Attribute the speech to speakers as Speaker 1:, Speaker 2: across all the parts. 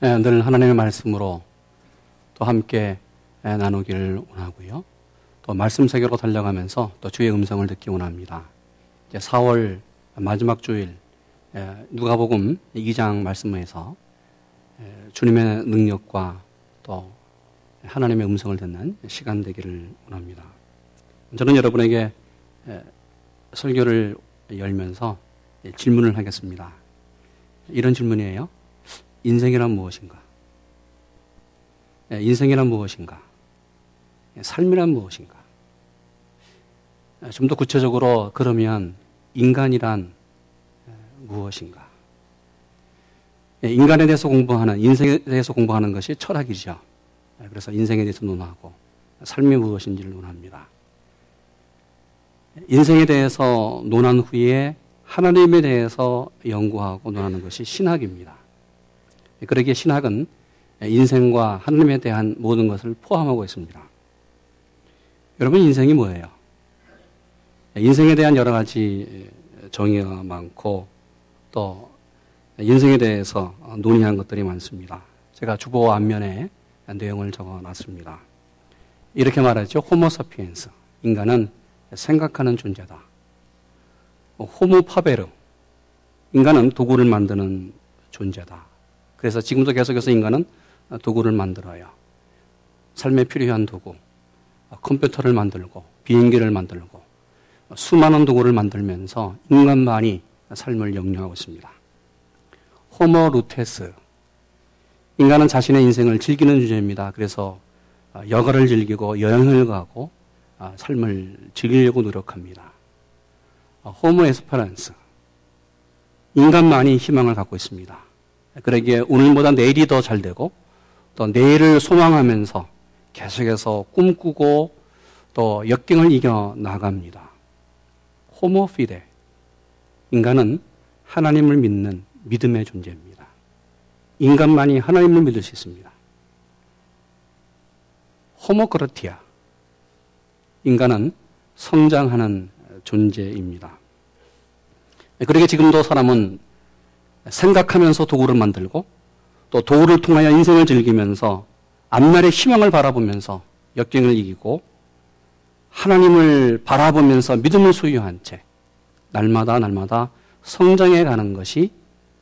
Speaker 1: 늘 하나님의 말씀으로 또 함께 나누기를 원하고요. 또 말씀 세계로 달려가면서 또 주의 음성을 듣기 원합니다. 이제 4월 마지막 주일 누가복음 2장 말씀에서 주님의 능력과 또 하나님의 음성을 듣는 시간 되기를 원합니다. 저는 여러분에게 설교를 열면서 질문을 하겠습니다. 이런 질문이에요. 인생이란 무엇인가? 예, 인생이란 무엇인가? 예, 삶이란 무엇인가? 예, 좀더 구체적으로 그러면 인간이란 무엇인가? 인간에 대해서 공부하는, 인생에 대해서 공부하는 것이 철학이죠. 그래서 인생에 대해서 논하고 삶이 무엇인지를 논합니다. 인생에 대해서 논한 후에 하나님에 대해서 연구하고 논하는 것이 신학입니다. 그러기에 신학은 인생과 하나님에 대한 모든 것을 포함하고 있습니다. 여러분 인생이 뭐예요? 인생에 대한 여러 가지 정의가 많고 또 인생에 대해서 논의한 것들이 많습니다. 제가 주보 앞면에 내용을 적어 놨습니다. 이렇게 말하죠. 호모사피엔스. 인간은 생각하는 존재다. 호모 파베르. 인간은 도구를 만드는 존재다. 그래서 지금도 계속해서 인간은 도구를 만들어요. 삶에 필요한 도구. 컴퓨터를 만들고, 비행기를 만들고, 수많은 도구를 만들면서 인간만이 삶을 영유하고 있습니다. 호모 루테스. 인간은 자신의 인생을 즐기는 주제입니다. 그래서 여가를 즐기고 여행을 가고 삶을 즐기려고 노력합니다. 호모 에스퍼란스. 인간만이 희망을 갖고 있습니다. 그러기에 오늘보다 내일이 더 잘 되고 또 내일을 소망하면서 계속해서 꿈꾸고 또 역경을 이겨 나갑니다. 호모피데. 인간은 하나님을 믿는 믿음의 존재입니다. 인간만이 하나님을 믿을 수 있습니다. 호모크라티아. 인간은 성장하는 존재입니다. 그러게 지금도 사람은 생각하면서 도구를 만들고 또 도구를 통하여 인생을 즐기면서 앞날의 희망을 바라보면서 역경을 이기고 하나님을 바라보면서 믿음을 소유한 채 날마다 날마다 성장해 가는 것이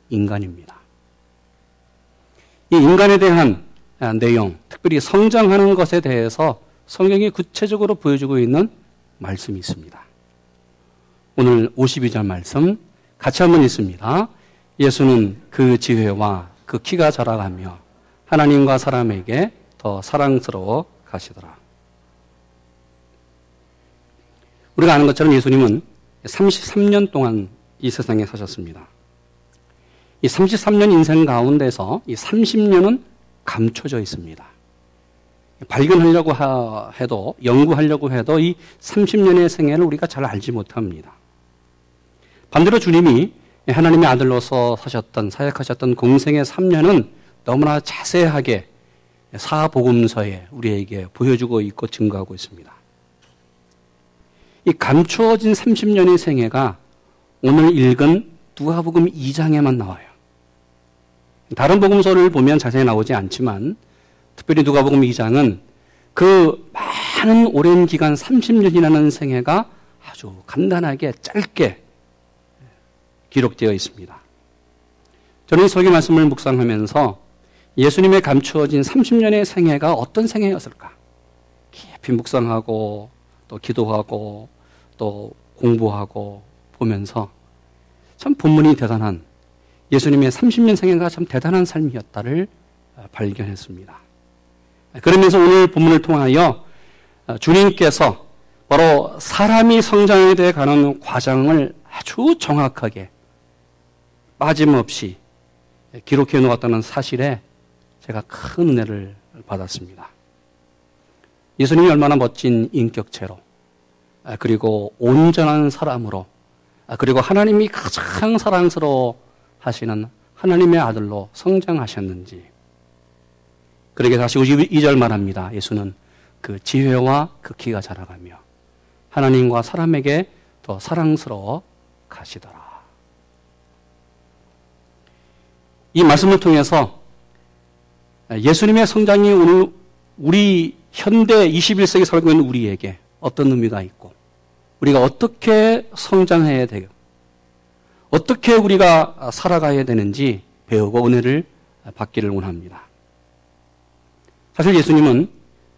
Speaker 1: 인간입니다. 이 인간에 대한 내용, 특별히 성장하는 것에 대해서 성경이 구체적으로 보여주고 있는 말씀이 있습니다. 오늘 52절 말씀 같이 한번 읽습니다. 예수는 그 지혜와 그 키가 자라가며 하나님과 사람에게 더 사랑스러워 가시더라. 우리가 아는 것처럼 예수님은 33년 동안 이 세상에 사셨습니다. 이 33년 인생 가운데서 이 30년은 감춰져 있습니다. 발견하려고 해도, 연구하려고 해도 이 30년의 생애를 우리가 잘 알지 못합니다. 반대로 주님이 하나님의 아들로서 사셨던, 사역하셨던 공생의 3년은 너무나 자세하게 사복음서에 우리에게 보여주고 있고 증거하고 있습니다. 이 감추어진 30년의 생애가 오늘 읽은 누가복음 2장에만 나와요. 다른 복음서를 보면 자세히 나오지 않지만 특별히 누가복음 2장은 그 많은 오랜 기간 30년이라는 생애가 아주 간단하게 짧게 기록되어 있습니다. 저는 설교 말씀을 묵상하면서 예수님의 감추어진 30년의 생애가 어떤 생애였을까? 깊이 묵상하고 또 기도하고 또 공부하고 보면서 참 본문이 대단한 예수님의 30년 생애가 참 대단한 삶이었다를 발견했습니다. 그러면서 오늘 본문을 통하여 주님께서 바로 사람이 성장에 대해 가는 과정을 아주 정확하게 빠짐없이 기록해 놓았다는 사실에 제가 큰 은혜를 받았습니다. 예수님이 얼마나 멋진 인격체로 아, 그리고 온전한 사람으로 아, 그리고 하나님이 가장 사랑스러워 하시는 하나님의 아들로 성장하셨는지 그러게 다시 52절 말합니다. 예수는 그 지혜와 그 키가 자라가며 하나님과 사람에게 더 사랑스러워 가시더라. 이 말씀을 통해서 예수님의 성장이 오늘 우리 현대 21세기 살고 있는 우리에게 어떤 의미가 있고 우리가 어떻게 성장해야 되고 어떻게 우리가 살아가야 되는지 배우고 은혜를 받기를 원합니다. 사실 예수님은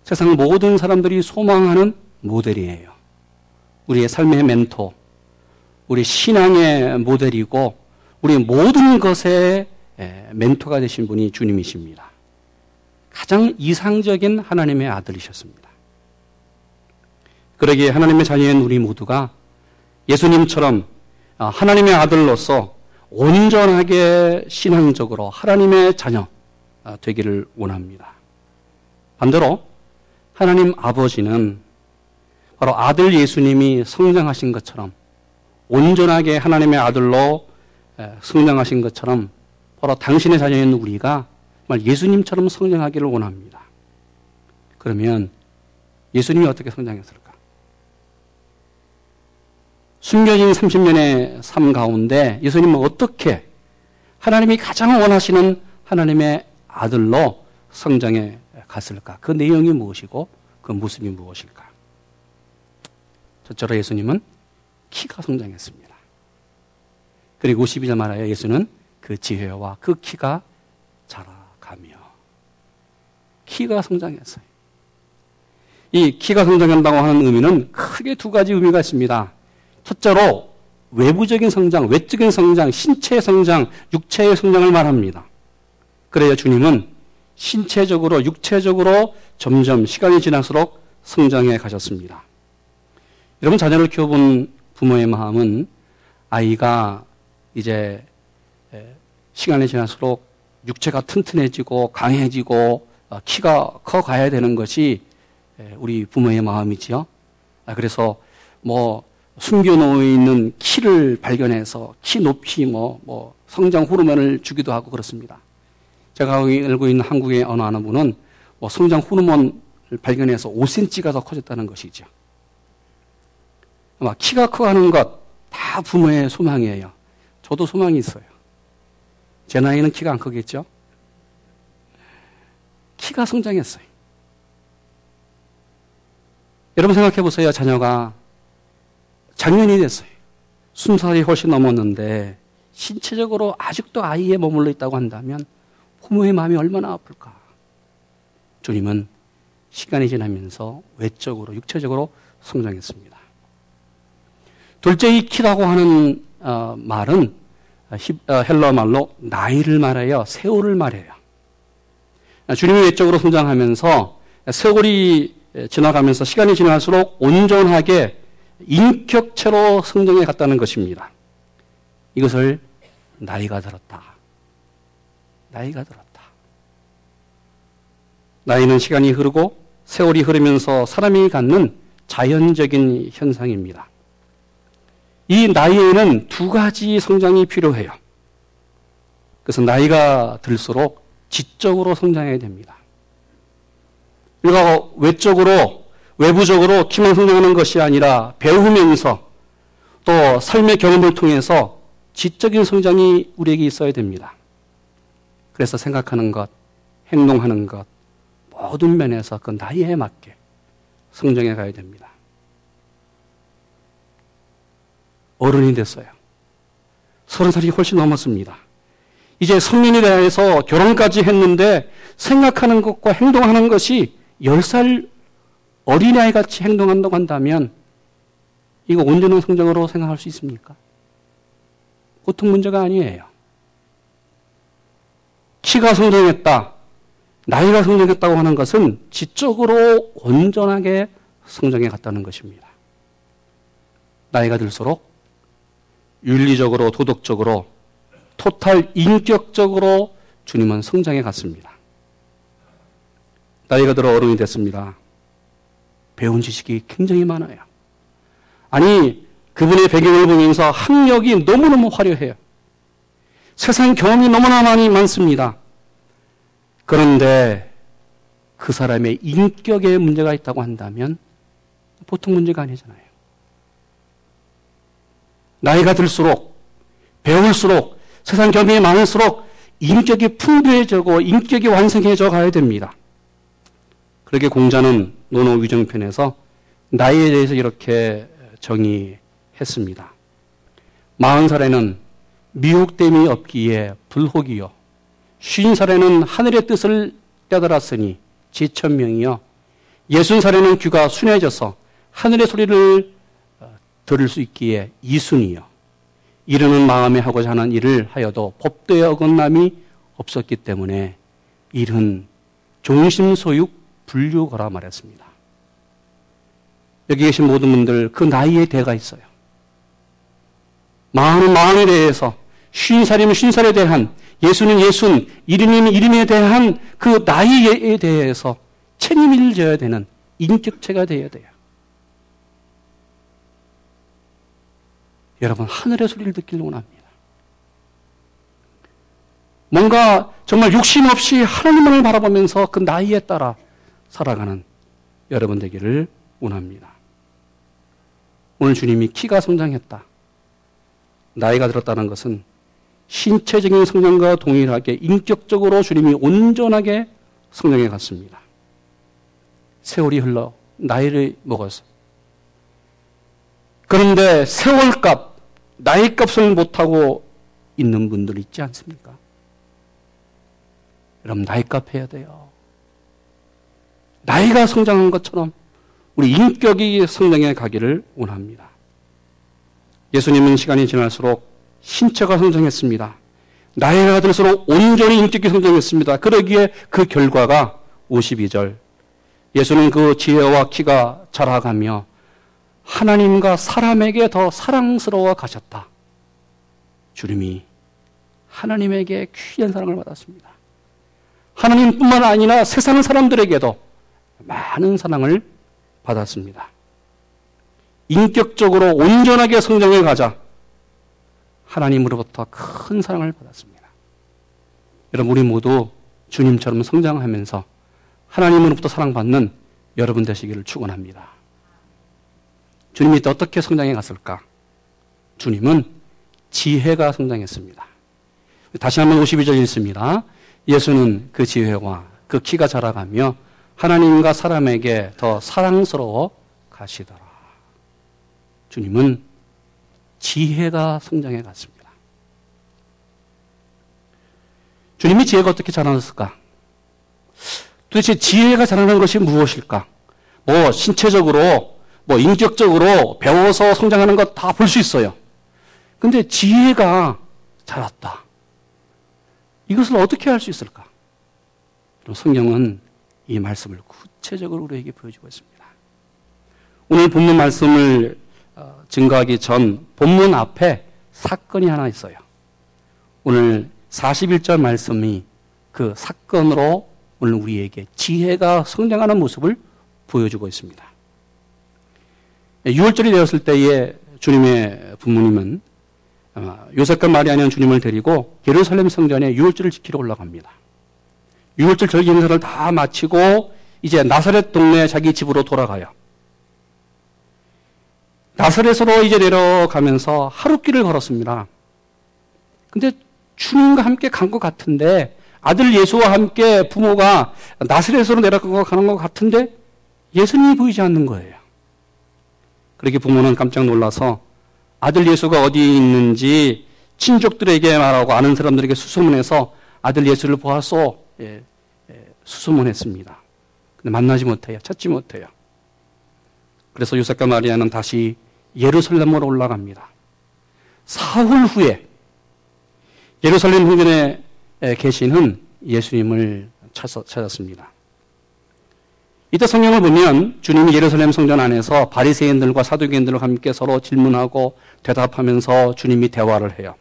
Speaker 1: 세상 모든 사람들이 소망하는 모델이에요. 우리의 삶의 멘토, 우리 신앙의 모델이고 우리 모든 것의 멘토가 되신 분이 주님이십니다. 가장 이상적인 하나님의 아들이셨습니다. 그러기에 하나님의 자녀인 우리 모두가 예수님처럼 하나님의 아들로서 온전하게 신앙적으로 하나님의 자녀 되기를 원합니다. 반대로 하나님 아버지는 바로 아들 예수님이 성장하신 것처럼 온전하게 하나님의 아들로 성장하신 것처럼 바로 당신의 자녀인 우리가 예수님처럼 성장하기를 원합니다. 그러면 예수님이 어떻게 성장했을까? 숨겨진 30년의 삶 가운데 예수님은 어떻게 하나님이 가장 원하시는 하나님의 아들로 성장해 갔을까? 그 내용이 무엇이고 그 모습이 무엇일까? 첫째로 예수님은 키가 성장했습니다. 그리고 52절 말하여 예수는 그 지혜와 그 키가 자라가며 키가 성장했어요. 이 키가 성장한다고 하는 의미는 크게 두 가지 의미가 있습니다. 첫째로 외부적인 성장, 외적인 성장, 신체의 성장, 육체의 성장을 말합니다. 그래야 주님은 신체적으로, 육체적으로 점점 시간이 지날수록 성장해 가셨습니다. 여러분 자녀를 키워본 부모의 마음은 아이가 이제 시간이 지날수록 육체가 튼튼해지고 강해지고 어, 키가 커 가야 되는 것이 우리 부모의 마음이지요. 아, 그래서 뭐 숨겨놓여 있는 키를 발견해서 키 높이 뭐, 뭐 성장 호르몬을 주기도 하고 그렇습니다. 제가 알고 있는 한국의 어느 하나 분은 뭐 성장 호르몬을 발견해서 5cm가 더 커졌다는 것이죠. 아마 키가 커가는 것 다 부모의 소망이에요. 저도 소망이 있어요. 제 나이는 키가 안 크겠죠? 키가 성장했어요. 여러분 생각해 보세요. 자녀가 작년이 됐어요. 20살이 훨씬 넘었는데 신체적으로 아직도 아이에 머물러 있다고 한다면 부모의 마음이 얼마나 아플까. 주님은 시간이 지나면서 외적으로 육체적으로 성장했습니다. 둘째 이 키라고 하는 어, 말은 어, 헬러 말로 나이를 말해요. 세월을 말해요. 주님이 외적으로 성장하면서 세월이 지나가면서 시간이 지날수록 온전하게 인격체로 성장해 갔다는 것입니다. 이것을 나이가 들었다. 나이가 들었다. 나이는 시간이 흐르고 세월이 흐르면서 사람이 갖는 자연적인 현상입니다. 이 나이에는 두 가지 성장이 필요해요. 그래서 나이가 들수록 지적으로 성장해야 됩니다. 우리가 외적으로, 외부적으로 키만 성장하는 것이 아니라 배우면서 또 삶의 경험을 통해서 지적인 성장이 우리에게 있어야 됩니다. 그래서 생각하는 것, 행동하는 것, 모든 면에서 그 나이에 맞게 성장해 가야 됩니다. 어른이 됐어요. 서른 살이 훨씬 넘었습니다. 이제 성인이 대해서 결혼까지 했는데 생각하는 것과 행동하는 것이 10살 어린아이 같이 행동한다고 한다면 이거 온전한 성장으로 생각할 수 있습니까? 보통 문제가 아니에요. 키가 성장했다. 나이가 성장했다고 하는 것은 지적으로 온전하게 성장해 갔다는 것입니다. 나이가 들수록 윤리적으로 도덕적으로 토탈 인격적으로 주님은 성장해 갔습니다. 나이가 들어 어른이 됐습니다. 배운 지식이 굉장히 많아요. 아니, 그분의 배경을 보면서 학력이 너무너무 화려해요. 세상 경험이 너무나 많이 많습니다. 그런데 그 사람의 인격에 문제가 있다고 한다면 보통 문제가 아니잖아요. 나이가 들수록 배울수록 세상 경험이 많을수록 인격이 풍부해지고 인격이 완성해져 가야 됩니다. 그렇게 공자는 논어 위정편에서 나이에 대해서 이렇게 정의했습니다. 마흔 살에는 미혹됨이 없기에 불혹이요. 쉰 살에는 하늘의 뜻을 깨달았으니 지천명이요. 예순 살에는 귀가 순해져서 하늘의 소리를 어, 들을 수 있기에 이순이요. 이르는 마음에 하고자 하는 일을 하여도 법도의 어긋남이 없었기 때문에 일은 종심소육 불류거라 말했습니다. 여기 계신 모든 분들 그 나이에 대가 있어요. 마흔은 마흔에 대해서 쉰 살이면 쉰 살에 대한 예수는 예순, 이름이면 이름에 대한 그 나이에 대해서 책임을 져야 되는 인격체가 되어야 돼요. 여러분 하늘의 소리를 듣길 원합니다. 뭔가 정말 욕심 없이 하나님을 바라보면서 그 나이에 따라 살아가는 여러분 되기를 원합니다. 오늘 주님이 키가 성장했다. 나이가 들었다는 것은 신체적인 성장과 동일하게 인격적으로 주님이 온전하게 성장해 갔습니다. 세월이 흘러 나이를 먹어서 그런데 세월값, 나이값을 못하고 있는 분들 있지 않습니까? 여러분, 나이값 해야 돼요. 나이가 성장한 것처럼 우리 인격이 성장해 가기를 원합니다. 예수님은 시간이 지날수록 신체가 성장했습니다. 나이가 들수록 온전히 인격이 성장했습니다. 그러기에 그 결과가 52절. 예수는 그 지혜와 키가 자라가며 하나님과 사람에게 더 사랑스러워 가셨다. 주님이 하나님에게 귀한 사랑을 받았습니다. 하나님뿐만 아니라 세상 사람들에게도 많은 사랑을 받았습니다. 인격적으로 온전하게 성장해 가자 하나님으로부터 큰 사랑을 받았습니다. 여러분, 우리 모두 주님처럼 성장하면서 하나님으로부터 사랑받는 여러분 되시기를 축원합니다. 주님이 또 어떻게 성장해 갔을까? 주님은 지혜가 성장했습니다. 다시 한번 52절 읽습니다. 예수는 그 지혜와 그 키가 자라가며 하나님과 사람에게 더 사랑스러워 가시더라. 주님은 지혜가 성장해 갔습니다. 주님이 지혜가 어떻게 자라났을까? 도대체 지혜가 자라는 것이 무엇일까? 뭐 신체적으로 뭐 인격적으로 배워서 성장하는 것 다 볼 수 있어요. 근데 지혜가 자랐다. 이것을 어떻게 할 수 있을까? 성경은 이 말씀을 구체적으로 우리에게 보여주고 있습니다. 오늘 본문 말씀을 어, 증거하기 전 본문 앞에 사건이 하나 있어요. 오늘 41절 말씀이 그 사건으로 오늘 우리에게 지혜가 성장하는 모습을 보여주고 있습니다. 6월절이 되었을 때에 주님의 부모님은 요셉과 마리아는 주님을 데리고 예루살렘 성전에 6월절을 지키러 올라갑니다. 6월절 절기 행사를 다 마치고 이제 나사렛 동네 자기 집으로 돌아가요. 나사렛으로 이제 내려가면서 하루 길을 걸었습니다. 근데 주님과 함께 간 것 같은데 아들 예수와 함께 부모가 나사렛으로 내려가는 것 같은데 예수님이 보이지 않는 거예요. 그렇게 부모는 깜짝 놀라서 아들 예수가 어디 있는지 친족들에게 말하고 아는 사람들에게 수소문해서 아들 예수를 보았소. 예, 예, 수소문했습니다. 근데 만나지 못해요. 찾지 못해요. 그래서 요셉과 마리아는 다시 예루살렘으로 올라갑니다. 사흘 후에 예루살렘 성전에 계시는 예수님을 찾았습니다. 이때 성경을 보면 주님이 예루살렘 성전 안에서 바리새인들과 사두개인들과 함께 서로 질문하고 대답하면서 주님이 대화를 해요.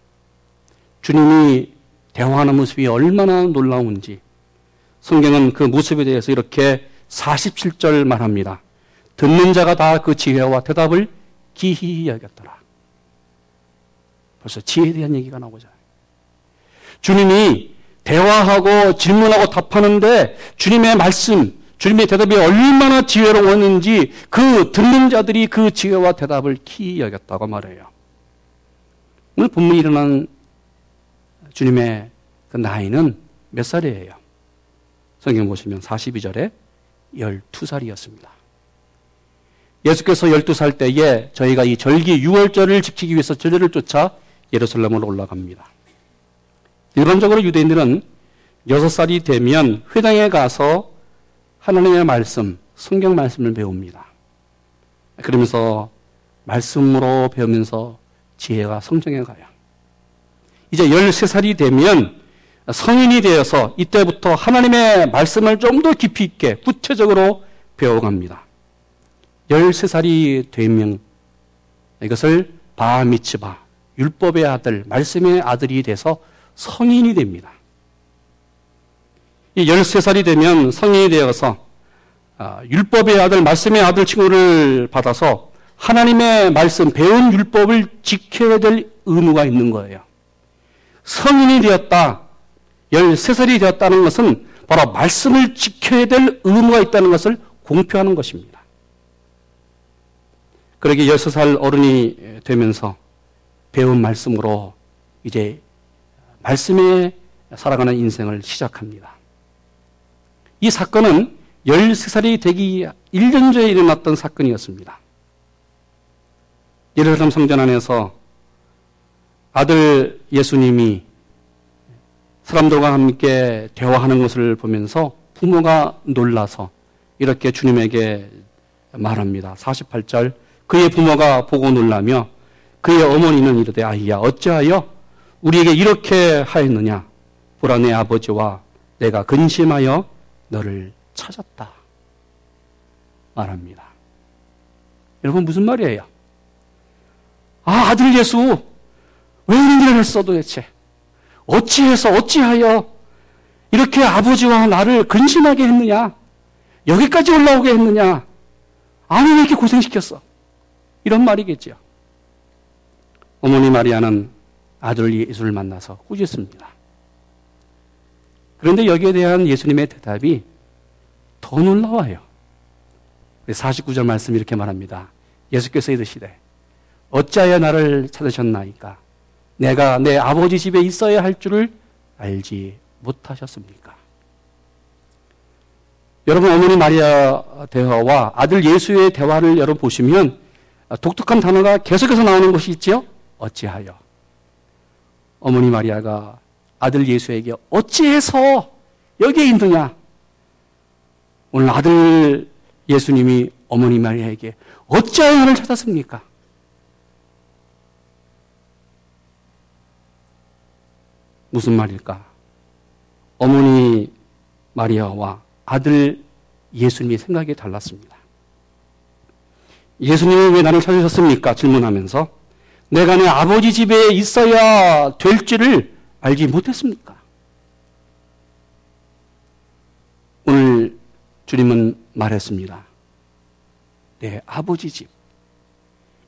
Speaker 1: 주님이 대화하는 모습이 얼마나 놀라운지 성경은 그 모습에 대해서 이렇게 47절 말합니다. 듣는 자가 다 그 지혜와 대답을 기히 여겼더라. 벌써 지혜에 대한 얘기가 나오잖아요. 주님이 대화하고 질문하고 답하는데 주님의 말씀, 주님의 대답이 얼마나 지혜로웠는지 그 듣는 자들이 그 지혜와 대답을 키 여겼다고 말해요. 오늘 본문이 일어난 주님의 그그 나이는 몇 살이에요? 성경 보시면 42절에 12살이었습니다. 예수께서 12살 때에 저희가 이 절기 6월절을 지키기 위해서 저들을 쫓아 예루살렘으로 올라갑니다. 일반적으로 유대인들은 6살이 되면 회당에 가서 하나님의 말씀, 성경 말씀을 배웁니다. 그러면서 말씀으로 배우면서 지혜가 성장해 가요. 이제 13살이 되면 성인이 되어서 이때부터 하나님의 말씀을 좀 더 깊이 있게 구체적으로 배워갑니다. 13살이 되면 이것을 바미츠바, 율법의 아들, 말씀의 아들이 돼서 성인이 됩니다. 이 13살이 되면 성인이 되어서 아, 율법의 아들, 말씀의 아들 칭호를 받아서 하나님의 말씀, 배운 율법을 지켜야 될 의무가 있는 거예요. 성인이 되었다, 13살이 되었다는 것은 바로 말씀을 지켜야 될 의무가 있다는 것을 공표하는 것입니다. 그러게 16살 어른이 되면서 배운 말씀으로 이제 말씀에 살아가는 인생을 시작합니다. 이 사건은 13살이 되기 1년 전에 일어났던 사건이었습니다. 예루살렘 성전 안에서 아들 예수님이 사람들과 함께 대화하는 것을 보면서 부모가 놀라서 이렇게 주님에게 말합니다. 48절 그의 부모가 보고 놀라며 그의 어머니는 이르되 아이야 어찌하여 우리에게 이렇게 하였느냐 보라 내 아버지와 내가 근심하여 너를 찾았다 말합니다. 여러분 무슨 말이에요? 아 아들 예수 왜 이런 일을 했어 도대체 어찌해서 어찌하여 이렇게 아버지와 나를 근심하게 했느냐 여기까지 올라오게 했느냐 아니 왜 이렇게 고생시켰어 이런 말이겠죠. 어머니 마리아는 아들 예수를 만나서 꾸짖습니다. 그런데 여기에 대한 예수님의 대답이 더 놀라워요. 49절 말씀 이렇게 말합니다. 예수께서 이르시되 어찌하여 나를 찾으셨나이까 내가 내 아버지 집에 있어야 할 줄을 알지 못하셨습니까? 여러분 어머니 마리아 대화와 아들 예수의 대화를 여러분 보시면 독특한 단어가 계속해서 나오는 것이 있지요. 어찌하여 어머니 마리아가 아들 예수에게 어찌해서 여기에 있느냐? 오늘 아들 예수님이 어머니 마리아에게 어찌하여 나를 찾았습니까? 무슨 말일까? 어머니 마리아와 아들 예수님의 생각이 달랐습니다. 예수님이 왜 나를 찾으셨습니까? 질문하면서 내가 내 아버지 집에 있어야 될지를 알지 못했습니까? 오늘 주님은 말했습니다. 내 아버지 집.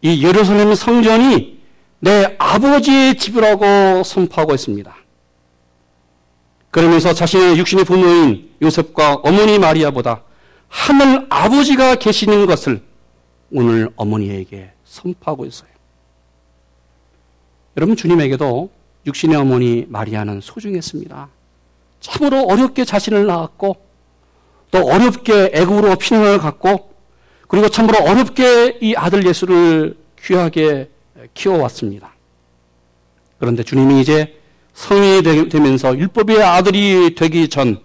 Speaker 1: 이 예루살렘 성전이 내 아버지의 집이라고 선포하고 있습니다. 그러면서 자신의 육신의 부모인 요셉과 어머니 마리아보다 하늘 아버지가 계시는 것을 오늘 어머니에게 선포하고 있어요. 여러분 주님에게도 육신의 어머니 마리아는 소중했습니다. 참으로 어렵게 자신을 낳았고 또 어렵게 애국으로 피난을 갖고 그리고 참으로 어렵게 이 아들 예수를 귀하게 키워왔습니다. 그런데 주님이 이제 성인이 되면서 율법의 아들이 되기 전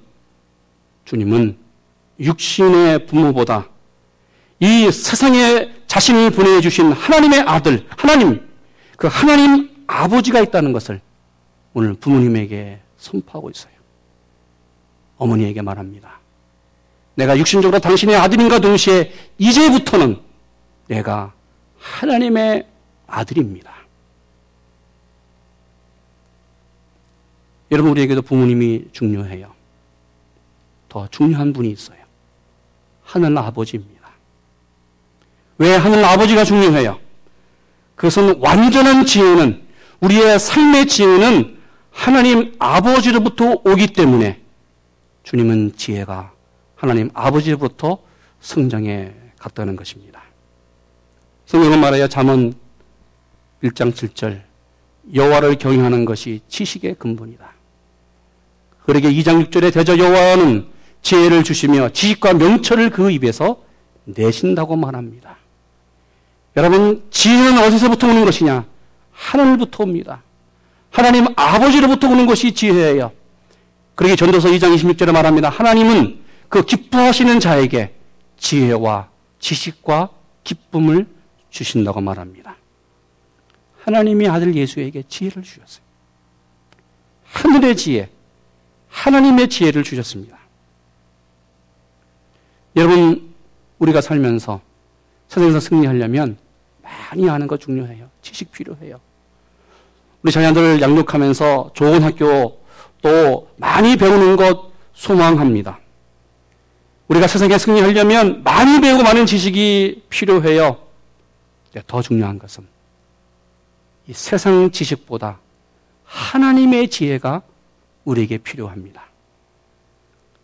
Speaker 1: 주님은 육신의 부모보다 이 세상에 자신을 보내주신 하나님의 아들, 하나님, 그 하나님 아버지가 있다는 것을 오늘 부모님에게 선포하고 있어요. 어머니에게 말합니다. 내가 육신적으로 당신의 아들인가 동시에 이제부터는 내가 하나님의 아들입니다. 여러분 우리에게도 부모님이 중요해요. 더 중요한 분이 있어요. 하늘 아버지입니다. 왜 하늘 아버지가 중요해요? 그것은 완전한 지혜는 우리의 삶의 지혜는 하나님 아버지로부터 오기 때문에 주님은 지혜가 하나님 아버지로부터 성장해 갔다는 것입니다. 성경은 말하여 잠언 1장 7절 여호와를 경외하는 것이 지식의 근본이다. 그러게 2장 6절에 대저 여호와는 지혜를 주시며 지식과 명철을 그 입에서 내신다고 말합니다. 여러분, 지혜는 어디서부터 오는 것이냐? 하늘부터 옵니다. 하나님 아버지로부터 오는 것이 지혜예요. 그러게 전도서 2장 26절에 말합니다. 하나님은 그 기뻐하시는 자에게 지혜와 지식과 기쁨을 주신다고 말합니다. 하나님이 아들 예수에게 지혜를 주셨어요. 하늘의 지혜, 하나님의 지혜를 주셨습니다. 여러분, 우리가 살면서 세상에서 승리하려면 많이 아는 거 중요해요. 지식 필요해요. 우리 자녀들을 양육하면서 좋은 학교 또 많이 배우는 것 소망합니다. 우리가 세상에 승리하려면 많이 배우고 많은 지식이 필요해요. 더 중요한 것은 이 세상 지식보다 하나님의 지혜가 우리에게 필요합니다.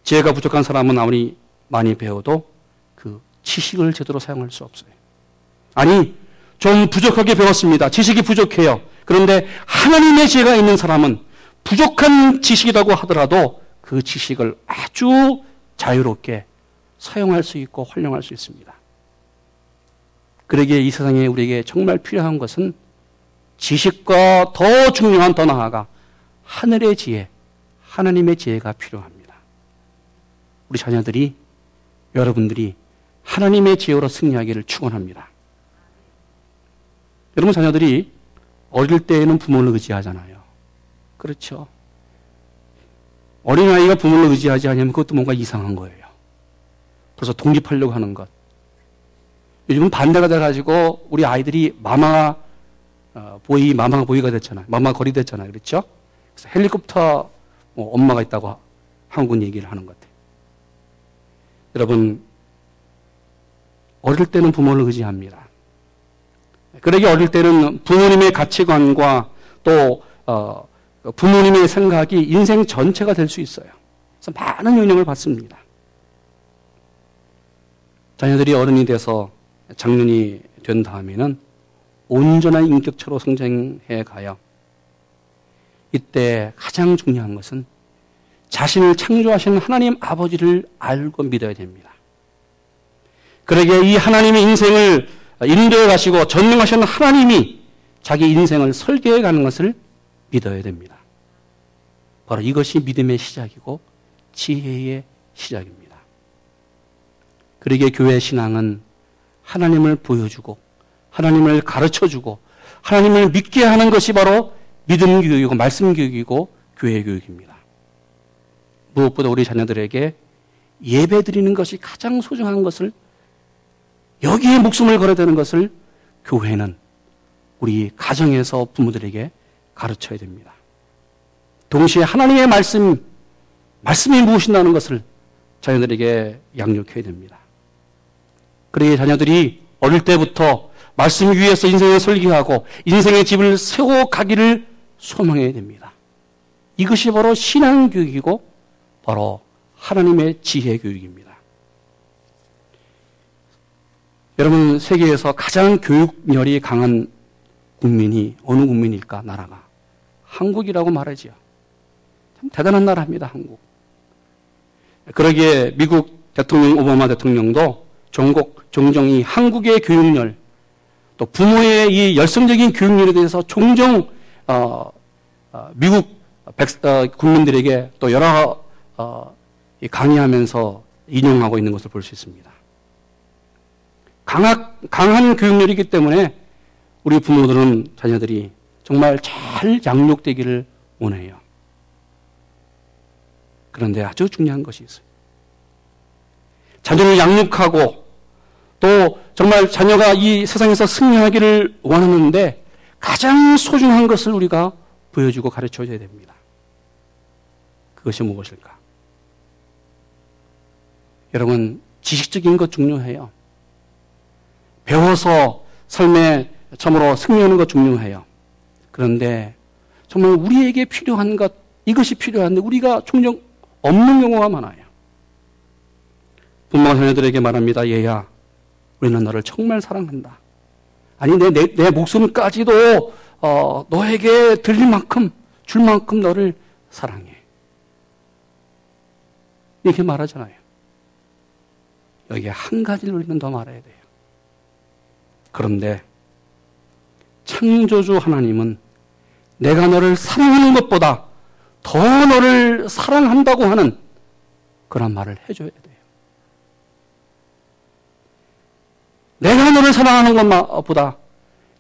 Speaker 1: 지혜가 부족한 사람은 아무리 많이 배워도 그 지식을 제대로 사용할 수 없어요. 아니, 좀 부족하게 배웠습니다. 지식이 부족해요. 그런데 하나님의 지혜가 있는 사람은 부족한 지식이라고 하더라도 그 지식을 아주 자유롭게 사용할 수 있고 활용할 수 있습니다. 그러기에 이 세상에 우리에게 정말 필요한 것은 지식과 더 중요한 더 나아가 하늘의 지혜, 하나님의 지혜가 필요합니다. 우리 자녀들이 여러분들이 하나님의 지혜로 승리하기를 축원합니다. 여러분 자녀들이 어릴 때에는 부모를 의지하잖아요. 그렇죠. 어린아이가 부모를 의지하지 않으면 그것도 뭔가 이상한 거예요. 그래서 독립하려고 하는 것. 요즘은 반대가 돼가지고 우리 아이들이 마마 어, 보이, 마마 보이가 됐잖아요. 마마 거리 됐잖아요. 그렇죠? 그래서 헬리콥터 뭐 엄마가 있다고 한국 얘기를 하는 것 같아요. 여러분, 어릴 때는 부모를 의지합니다. 그러기 어릴 때는 부모님의 가치관과 또 어, 부모님의 생각이 인생 전체가 될 수 있어요. 그래서 많은 영향을 받습니다. 자녀들이 어른이 돼서 장년이 된 다음에는 온전한 인격체로 성장해 가요. 이때 가장 중요한 것은 자신을 창조하신 하나님 아버지를 알고 믿어야 됩니다. 그러게 이 하나님의 인생을 인도해 가시고 전능하신 하나님이 자기 인생을 설계해 가는 것을 믿어야 됩니다. 바로 이것이 믿음의 시작이고 지혜의 시작입니다. 그러게 교회 신앙은 하나님을 보여주고 하나님을 가르쳐 주고 하나님을 믿게 하는 것이 바로 믿음 교육이고 말씀 교육이고 교회 교육입니다. 무엇보다 우리 자녀들에게 예배 드리는 것이 가장 소중한 것을 여기에 목숨을 걸어야 되는 것을 교회는 우리 가정에서 부모들에게 가르쳐야 됩니다. 동시에 하나님의 말씀, 말씀이 무엇이라는 것을 자녀들에게 양육해야 됩니다. 그러기에 자녀들이 어릴 때부터 말씀 위에서 인생을 설계하고 인생의 집을 세워 가기를 소망해야 됩니다. 이것이 바로 신앙 교육이고 바로 하나님의 지혜 교육입니다. 여러분, 세계에서 가장 교육열이 강한 국민이 어느 국민일까, 나라가? 한국이라고 말하지요. 참 대단한 나라입니다, 한국. 그러기에 미국 대통령, 오바마 대통령도 종국, 종종 이 한국의 교육열, 또 부모의 이 열성적인 교육열에 대해서 종종, 어, 어, 미국 백, 어, 국민들에게 또 여러, 어, 강의하면서 인용하고 있는 것을 볼 수 있습니다. 강한, 강한 교육열이기 때문에 우리 부모들은 자녀들이 정말 잘 양육되기를 원해요. 그런데 아주 중요한 것이 있어요. 자녀를 양육하고 또 정말 자녀가 이 세상에서 승리하기를 원하는데 가장 소중한 것을 우리가 보여주고 가르쳐 줘야 됩니다. 그것이 무엇일까? 여러분, 지식적인 것 중요해요. 배워서 삶에 참으로 승리하는 것 중요해요. 그런데 정말 우리에게 필요한 것, 이것이 필요한데 우리가 종종 없는 경우가 많아요. 부모가 자녀들에게 말합니다. 얘야, 우리는 너를 정말 사랑한다. 아니, 내, 내, 내 목숨까지도, 어, 너에게 들릴 만큼, 줄 만큼 너를 사랑해. 이렇게 말하잖아요. 여기에 한 가지를 우리는 더 말해야 돼요. 그런데 창조주 하나님은 내가 너를 사랑하는 것보다 더 너를 사랑한다고 하는 그런 말을 해줘야 돼요. 내가 너를 사랑하는 것보다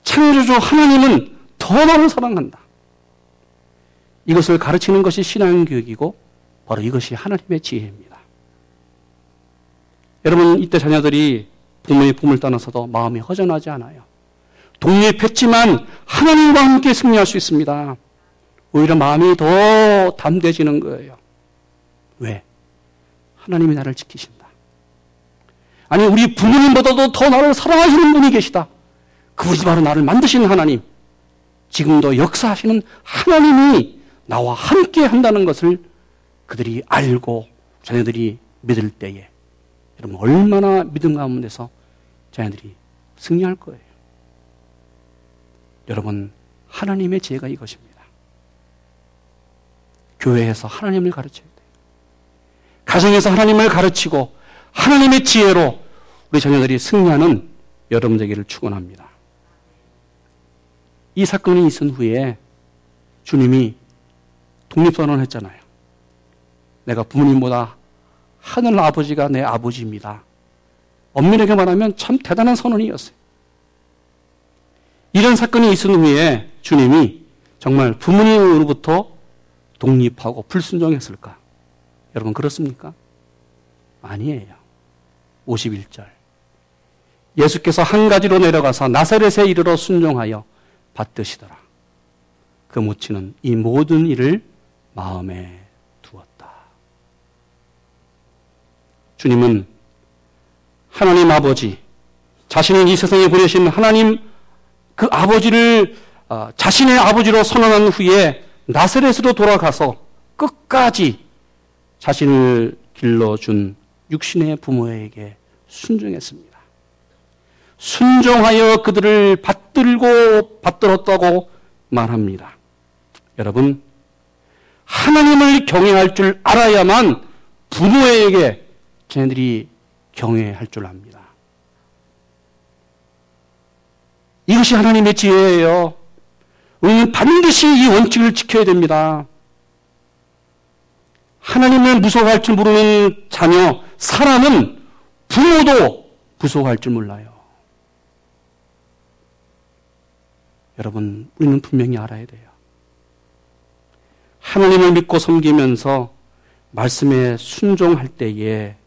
Speaker 1: 창조주 하나님은 더 너를 사랑한다. 이것을 가르치는 것이 신앙교육이고 바로 이것이 하나님의 지혜입니다. 여러분 이때 자녀들이 부모의 품을 떠나서도 마음이 허전하지 않아요. 독립했지만 하나님과 함께 승리할 수 있습니다. 오히려 마음이 더 담대해지는 거예요. 왜? 하나님이 나를 지키신다. 아니, 우리 부모님보다도 더 나를 사랑하시는 분이 계시다. 그분이 바로 나를 만드신 하나님. 지금도 역사하시는 하나님이 나와 함께 한다는 것을 그들이 알고 자녀들이 믿을 때에 여러분 얼마나 믿음 가운데서 자녀들이 승리할 거예요. 여러분 하나님의 지혜가 이것입니다. 교회에서 하나님을 가르쳐야 돼요. 가정에서 하나님을 가르치고 하나님의 지혜로 우리 자녀들이 승리하는 여러분 되기를 축원합니다. 이 사건이 있은 후에 주님이 독립선언을 했잖아요. 내가 부모님보다 하늘 아버지가 내 아버지입니다. 엄밀하게 말하면 참 대단한 선언이었어요. 이런 사건이 있은 후에 주님이 정말 부모님으로부터 독립하고 불순종했을까? 여러분 그렇습니까? 아니에요. 51절. 예수께서 한 가지로 내려가서 나사렛에 이르러 순종하여 받드시더라. 그 모친은 이 모든 일을 마음에 두었다. 주님은 하나님 아버지, 자신을 이 세상에 보내신 하나님 그 아버지를 어, 자신의 아버지로 선언한 후에 나사렛으로 돌아가서 끝까지 자신을 길러준 육신의 부모에게 순종했습니다. 순종하여 그들을 받들고 받들었다고 말합니다. 여러분, 하나님을 경외할 줄 알아야만 부모에게 걔네들이 경외할 줄 압니다. 이것이 하나님의 지혜예요. 우리는 반드시 이 원칙을 지켜야 됩니다. 하나님을 무서워할 줄 모르는 자녀, 사람은 부모도 무서워할 줄 몰라요. 여러분, 우리는 분명히 알아야 돼요. 하나님을 믿고 섬기면서 말씀에 순종할 때에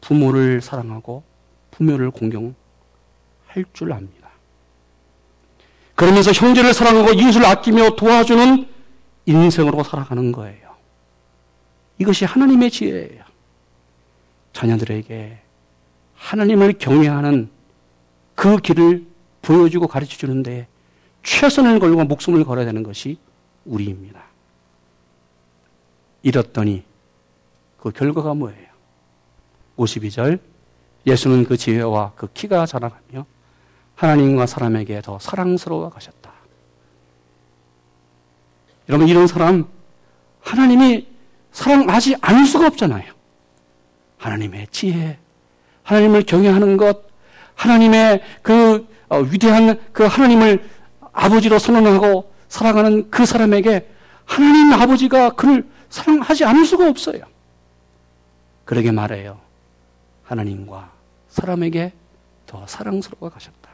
Speaker 1: 부모를 사랑하고 부모를 공경할 줄 압니다. 그러면서 형제를 사랑하고 이웃을 아끼며 도와주는 인생으로 살아가는 거예요. 이것이 하나님의 지혜예요. 자녀들에게 하나님을 경외하는 그 길을 보여주고 가르쳐 주는데 최선을 걸고 목숨을 걸어야 되는 것이 우리입니다. 이렇더니 그 결과가 뭐예요? 52절 예수는 그 지혜와 그 키가 자라가며 하나님과 사람에게 더 사랑스러워 가셨다. 여러분 이런 사람 하나님이 사랑하지 않을 수가 없잖아요. 하나님의 지혜, 하나님을 경외하는 것, 하나님의 그 어, 위대한 그 하나님을 아버지로 선언하고 살아가는 그 사람에게 하나님 아버지가 그를 사랑하지 않을 수가 없어요. 그러게 말해요. 하나님과 사람에게 더 사랑스러워 가셨다.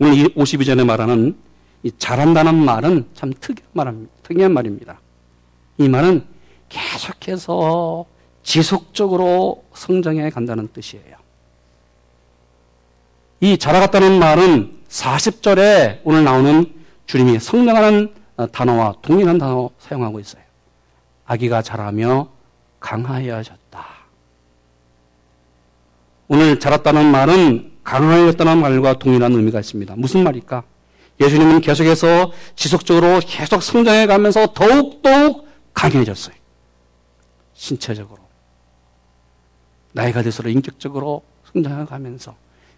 Speaker 1: 오늘 52전에 말하는 이 잘한다는 말은 참 특이한, 말, 특이한 말입니다. 이 말은 계속해서 지속적으로 성장해 간다는 뜻이에요. 이 자라갔다는 말은 40절에 오늘 나오는 주님이 성장하는 단어와 동일한 단어 사용하고 있어요. 아기가 자라며 강하여졌다. 오늘 자랐다는 말은 강화했다는 말과 동일한 의미가 있습니다. 무슨 말일까? 예수님은 계속해서 지속적으로 계속 성장해 가면서 더욱더욱 강해졌어요. 신체적으로. 나이가 들수록 인격적으로 성장해 가면서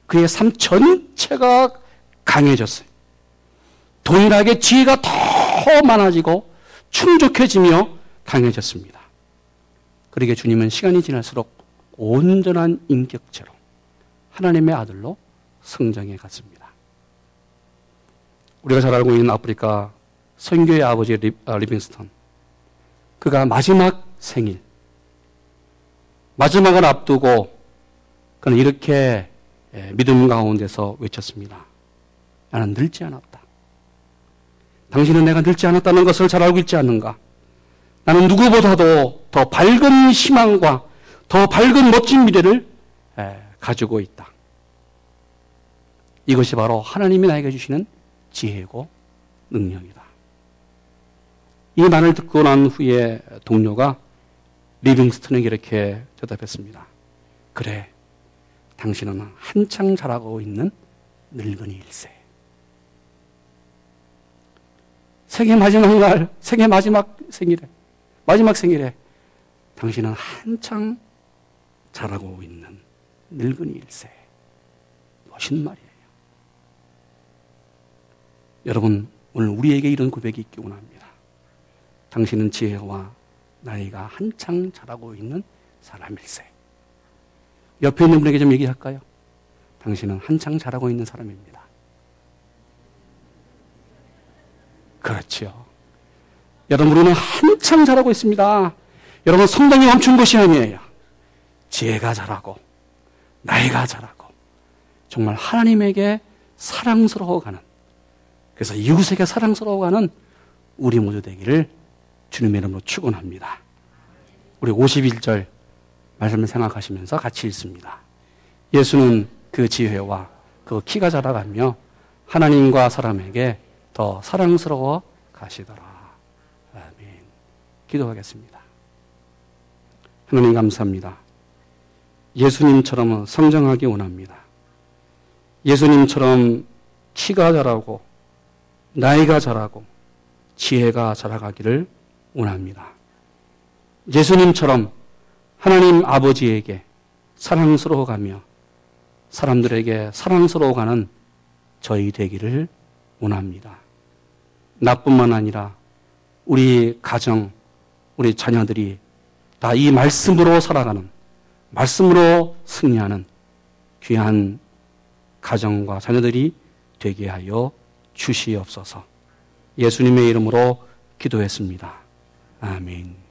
Speaker 1: 그의 삶 전체가 강해졌어요. 동일하게 지혜가 더 많아지고 충족해지며 강해졌습니다. 그렇게 주님은 시간이 지날수록 온전한 인격체로 하나님의 아들로 성장해 갔습니다. 우리가 잘 알고 있는 아프리카 선교의 아버지 리, 아, 리빙스턴. 그가 마지막 생일, 마지막을 앞두고 그는 이렇게 예, 믿음 가운데서 외쳤습니다. 나는 늙지 않았다. 당신은 내가 늙지 않았다는 것을 잘 알고 있지 않는가? 나는 누구보다도 더 밝은 희망과 더 밝은 멋진 미래를 예, 가지고 있다. 이것이 바로 하나님이 나에게 주시는 지혜고 능력이다. 이 말을 듣고 난 후에 동료가 리빙스턴에게 이렇게 대답했습니다. 그래, 당신은 한창 자라고 있는 늙은이 일세. 생애 마지막 날, 생애 마지막 생일에, 마지막 생일에 당신은 한창 자라고 있는 늙은이일세. 멋있는 말이에요. 여러분, 오늘 우리에게 이런 고백이 있기 원합니다. 당신은 지혜와 나이가 한창 자라고 있는 사람일세. 옆에 있는 분에게 좀 얘기할까요? 당신은 한창 자라고 있는 사람입니다. 그렇죠. 여러분, 우리는 한창 자라고 있습니다. 여러분, 성장이 멈춘 것이 아니에요. 지혜가 자라고, 나이가 자라고, 정말 하나님에게 사랑스러워가는, 그래서 이웃에게 사랑스러워가는 우리 모두 되기를 주님의 이름으로 축원합니다. 우리 51절 말씀을 생각하시면서 같이 읽습니다. 예수는 그 지혜와 그 키가 자라가며 하나님과 사람에게 더 사랑스러워 가시더라. 아멘. 기도하겠습니다. 하나님 감사합니다. 예수님처럼 성장하기 원합니다. 예수님처럼 키가 자라고 나이가 자라고 지혜가 자라가기를 원합니다. 예수님처럼 하나님 아버지에게 사랑스러워가며 사람들에게 사랑스러워가는 저희 되기를 원합니다. 나뿐만 아니라 우리 가정, 우리 자녀들이 다 이 말씀으로 살아가는, 말씀으로 승리하는 귀한 가정과 자녀들이 되게 하여 주시옵소서. 예수님의 이름으로 기도했습니다. 아멘.